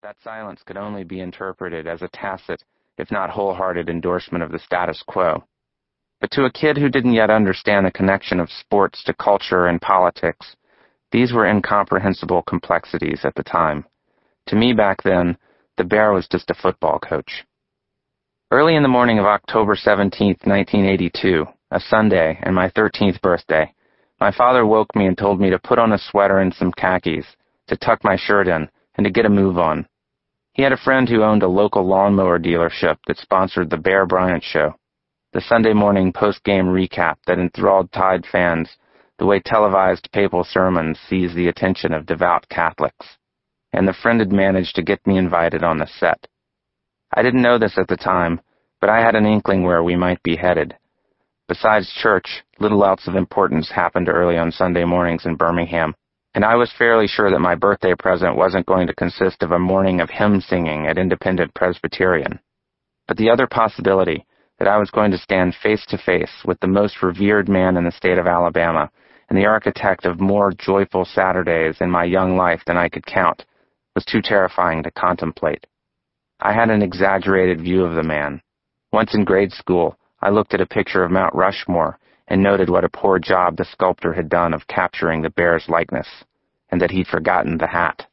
That silence could only be interpreted as a tacit, if not wholehearted endorsement of the status quo. But to a kid who didn't yet understand the connection of sports to culture and politics, these were incomprehensible complexities at the time. To me back then, the bear was just a football coach. Early in the morning of October 17, 1982, a Sunday and my 13th birthday, my father woke me and told me to put on a sweater and some khakis, to tuck my shirt in, and to get a move on. He had a friend who owned a local lawnmower dealership that sponsored the Bear Bryant Show, the Sunday morning post-game recap that enthralled Tide fans the way televised papal sermons seize the attention of devout Catholics. And the friend had managed to get me invited on the set. I didn't know this at the time, but I had an inkling where we might be headed. Besides church, little else of importance happened early on Sunday mornings in Birmingham, and I was fairly sure that my birthday present wasn't going to consist of a morning of hymn singing at Independent Presbyterian. But the other possibility, that I was going to stand face to face with the most revered man in the state of Alabama and the architect of more joyful Saturdays in my young life than I could count, was too terrifying to contemplate. I had an exaggerated view of the man. Once in grade school, I looked at a picture of Mount Rushmore and noted what a poor job the sculptor had done of capturing the bear's likeness, and that he'd forgotten the hat.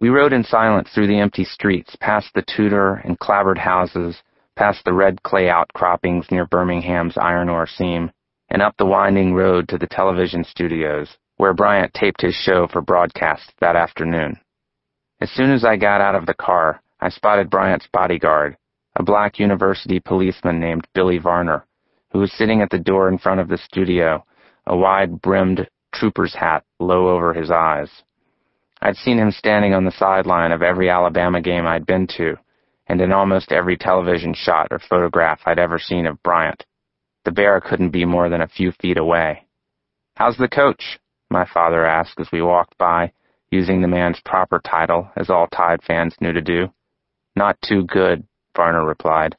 We rode in silence through the empty streets, past the Tudor and clapboard houses, past the red clay outcroppings near Birmingham's iron ore seam, and up the winding road to the television studios, where Bryant taped his show for broadcast that afternoon. As soon as I got out of the car, I spotted Bryant's bodyguard, a black university policeman named Billy Varner, who was sitting at the door in front of the studio, a wide-brimmed trooper's hat low over his eyes. I'd seen him standing on the sideline of every Alabama game I'd been to, and in almost every television shot or photograph I'd ever seen of Bryant. The bear couldn't be more than a few feet away. How's the coach? my father asked as we walked by, using the man's proper title, as all Tide fans knew to do. Not too good, Varner replied.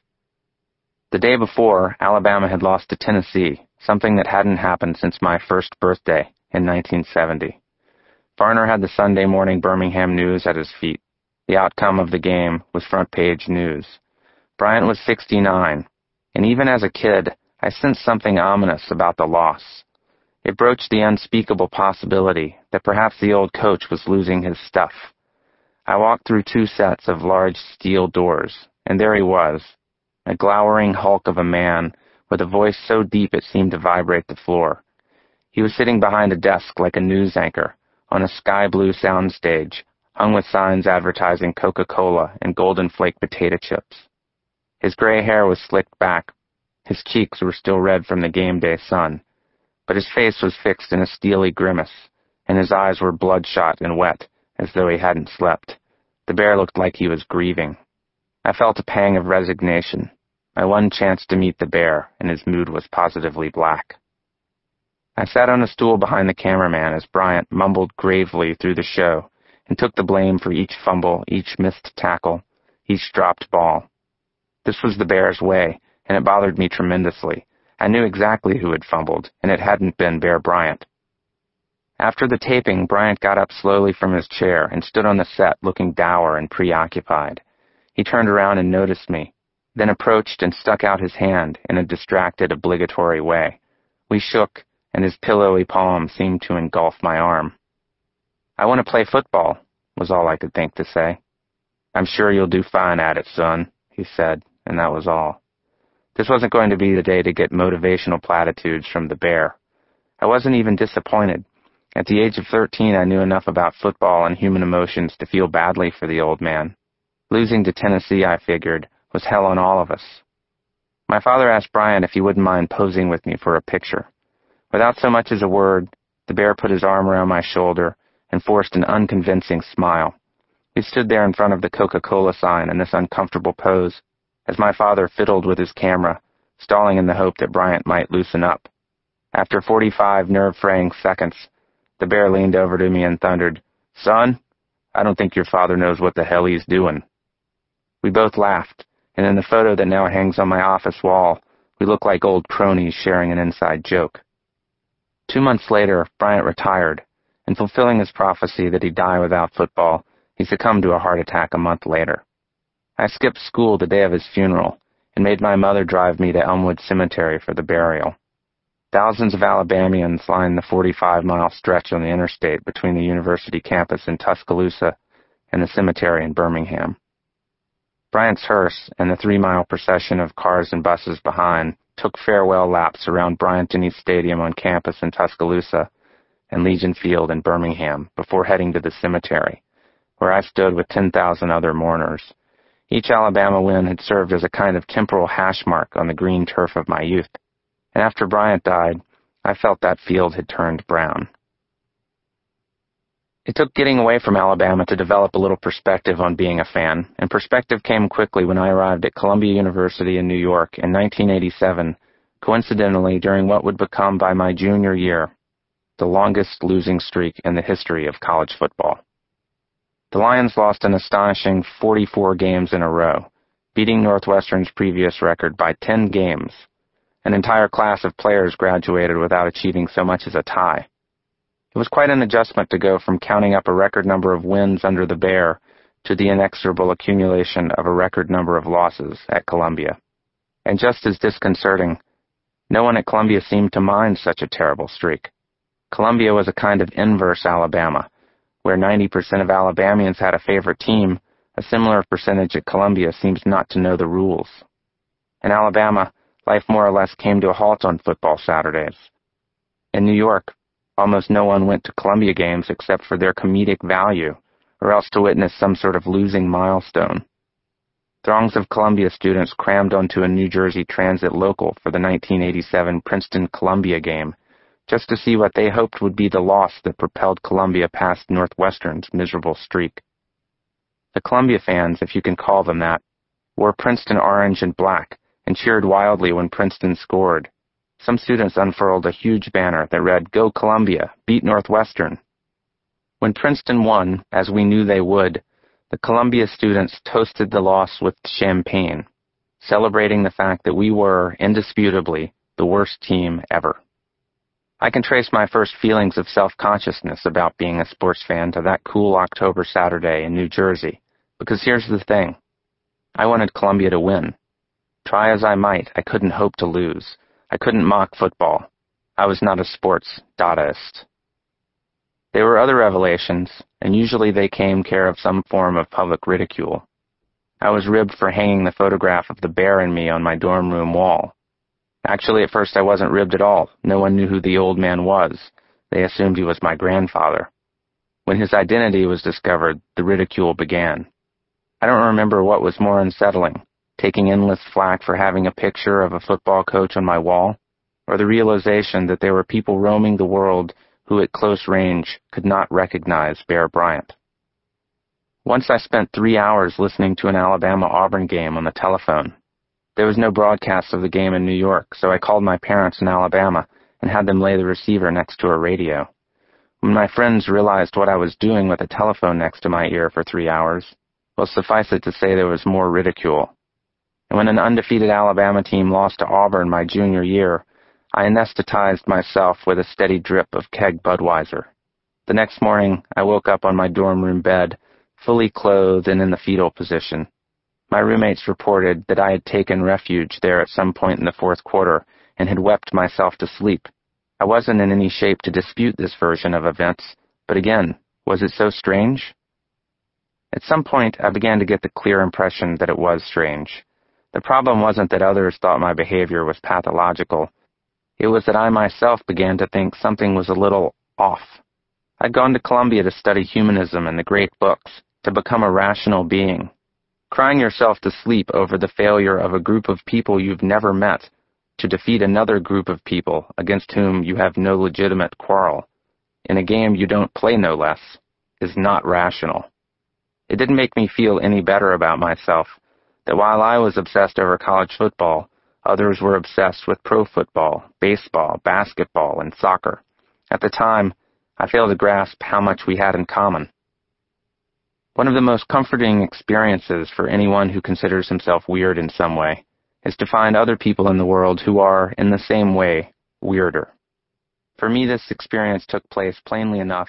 The day before, Alabama had lost to Tennessee, something that hadn't happened since my first birthday in 1970. Varner had the Sunday morning Birmingham News at his feet. The outcome of the game was front page news. Bryant was 69, and even as a kid, I sensed something ominous about the loss. It broached the unspeakable possibility that perhaps the old coach was losing his stuff. I walked through two sets of large steel doors, and there he was, a glowering hulk of a man with a voice so deep it seemed to vibrate the floor. He was sitting behind a desk like a news anchor on a sky blue sound stage hung with signs advertising Coca-Cola and Golden Flake potato chips. His gray hair was slicked back. His cheeks were still red from the game day sun, but his face was fixed in a steely grimace, and his eyes were bloodshot and wet, as though he hadn't slept. The bear looked like he was grieving. I felt a pang of resignation. My one chance to meet the bear, and his mood was positively black. I sat on a stool behind the cameraman as Bryant mumbled gravely through the show and took the blame for each fumble, each missed tackle, each dropped ball. This was the Bear's way, and it bothered me tremendously. I knew exactly who had fumbled, and it hadn't been Bear Bryant. After the taping, Bryant got up slowly from his chair and stood on the set looking dour and preoccupied. He turned around and noticed me, then approached and stuck out his hand in a distracted, obligatory way. We shook, and his pillowy palm seemed to engulf my arm. I want to play football, was all I could think to say. I'm sure you'll do fine at it, son, he said, and that was all. This wasn't going to be the day to get motivational platitudes from the bear. I wasn't even disappointed. At the age of 13, I knew enough about football and human emotions to feel badly for the old man. Losing to Tennessee, I figured, was hell on all of us. My father asked Bryant if he wouldn't mind posing with me for a picture. Without so much as a word, the bear put his arm around my shoulder and forced an unconvincing smile. We stood there in front of the Coca-Cola sign in this uncomfortable pose as my father fiddled with his camera, stalling in the hope that Bryant might loosen up. After 45 nerve-fraying seconds, the bear leaned over to me and thundered, Son, I don't think your father knows what the hell he's doing. We both laughed, and in the photo that now hangs on my office wall, we look like old cronies sharing an inside joke. Two months later, Bryant retired, and fulfilling his prophecy that he'd die without football, He succumbed to a heart attack a month later. I skipped school the day of his funeral and made my mother drive me to Elmwood Cemetery for the burial. Thousands of Alabamians lined the 45 mile stretch on the interstate between the university campus in Tuscaloosa and the cemetery in Birmingham. Bryant's hearse and the three mile procession of cars and buses behind took farewell laps around Bryant-Denny Stadium on campus in Tuscaloosa and Legion Field in Birmingham before heading to the cemetery, where I stood with 10,000 other mourners. Each Alabama win had served as a kind of temporal hash mark on the green turf of my youth, and after Bryant died, I felt that field had turned brown. It took getting away from Alabama to develop a little perspective on being a fan, and perspective came quickly when I arrived at Columbia University in New York in 1987, coincidentally during what would become by my junior year the longest losing streak in the history of college football. The Lions lost an astonishing 44 games in a row, beating Northwestern's previous record by 10 games. An entire class of players graduated without achieving so much as a tie. It was quite an adjustment to go from counting up a record number of wins under the Bear to the inexorable accumulation of a record number of losses at Columbia. And just as disconcerting, no one at Columbia seemed to mind such a terrible streak. Columbia was a kind of inverse Alabama, where 90% of Alabamians had a favorite team, a similar percentage at Columbia seems not to know the rules. In Alabama, life more or less came to a halt on football Saturdays. In New York, Almost no one went to Columbia games except for their comedic value, or else to witness some sort of losing milestone. Throngs of Columbia students crammed onto a New Jersey Transit local for the 1987 Princeton Columbia game, just to see what they hoped would be the loss that propelled Columbia past Northwestern's miserable streak. The Columbia fans, if you can call them that, wore Princeton orange and black and cheered wildly when Princeton scored some students unfurled a huge banner that read, Go Columbia, beat Northwestern. When Princeton won, as we knew they would, the Columbia students toasted the loss with champagne, celebrating the fact that we were, indisputably, the worst team ever. I can trace my first feelings of self-consciousness about being a sports fan to that cool October Saturday in New Jersey, because here's the thing. I wanted Columbia to win. Try as I might, I couldn't hope to lose. I couldn't mock football. I was not a sports Dadaist. There were other revelations, and usually they came care of some form of public ridicule. I was ribbed for hanging the photograph of the bear and me on my dorm room wall. Actually, at first I wasn't ribbed at all. No one knew who the old man was. They assumed he was my grandfather. When his identity was discovered, the ridicule began. I don't remember what was more unsettling taking endless flack for having a picture of a football coach on my wall, or the realization that there were people roaming the world who at close range could not recognize Bear Bryant. Once I spent three hours listening to an Alabama-Auburn game on the telephone. There was no broadcast of the game in New York, so I called my parents in Alabama and had them lay the receiver next to a radio. When my friends realized what I was doing with a telephone next to my ear for three hours, well, suffice it to say there was more ridicule and when an undefeated Alabama team lost to Auburn my junior year, I anesthetized myself with a steady drip of keg Budweiser. The next morning, I woke up on my dorm room bed, fully clothed and in the fetal position. My roommates reported that I had taken refuge there at some point in the fourth quarter and had wept myself to sleep. I wasn't in any shape to dispute this version of events, but again, was it so strange? At some point, I began to get the clear impression that it was strange. The problem wasn't that others thought my behavior was pathological. It was that I myself began to think something was a little off. I'd gone to Columbia to study humanism and the great books, to become a rational being. Crying yourself to sleep over the failure of a group of people you've never met to defeat another group of people against whom you have no legitimate quarrel, in a game you don't play no less, is not rational. It didn't make me feel any better about myself that while I was obsessed over college football, others were obsessed with pro football, baseball, basketball, and soccer. At the time, I failed to grasp how much we had in common. One of the most comforting experiences for anyone who considers himself weird in some way is to find other people in the world who are, in the same way, weirder. For me, this experience took place plainly enough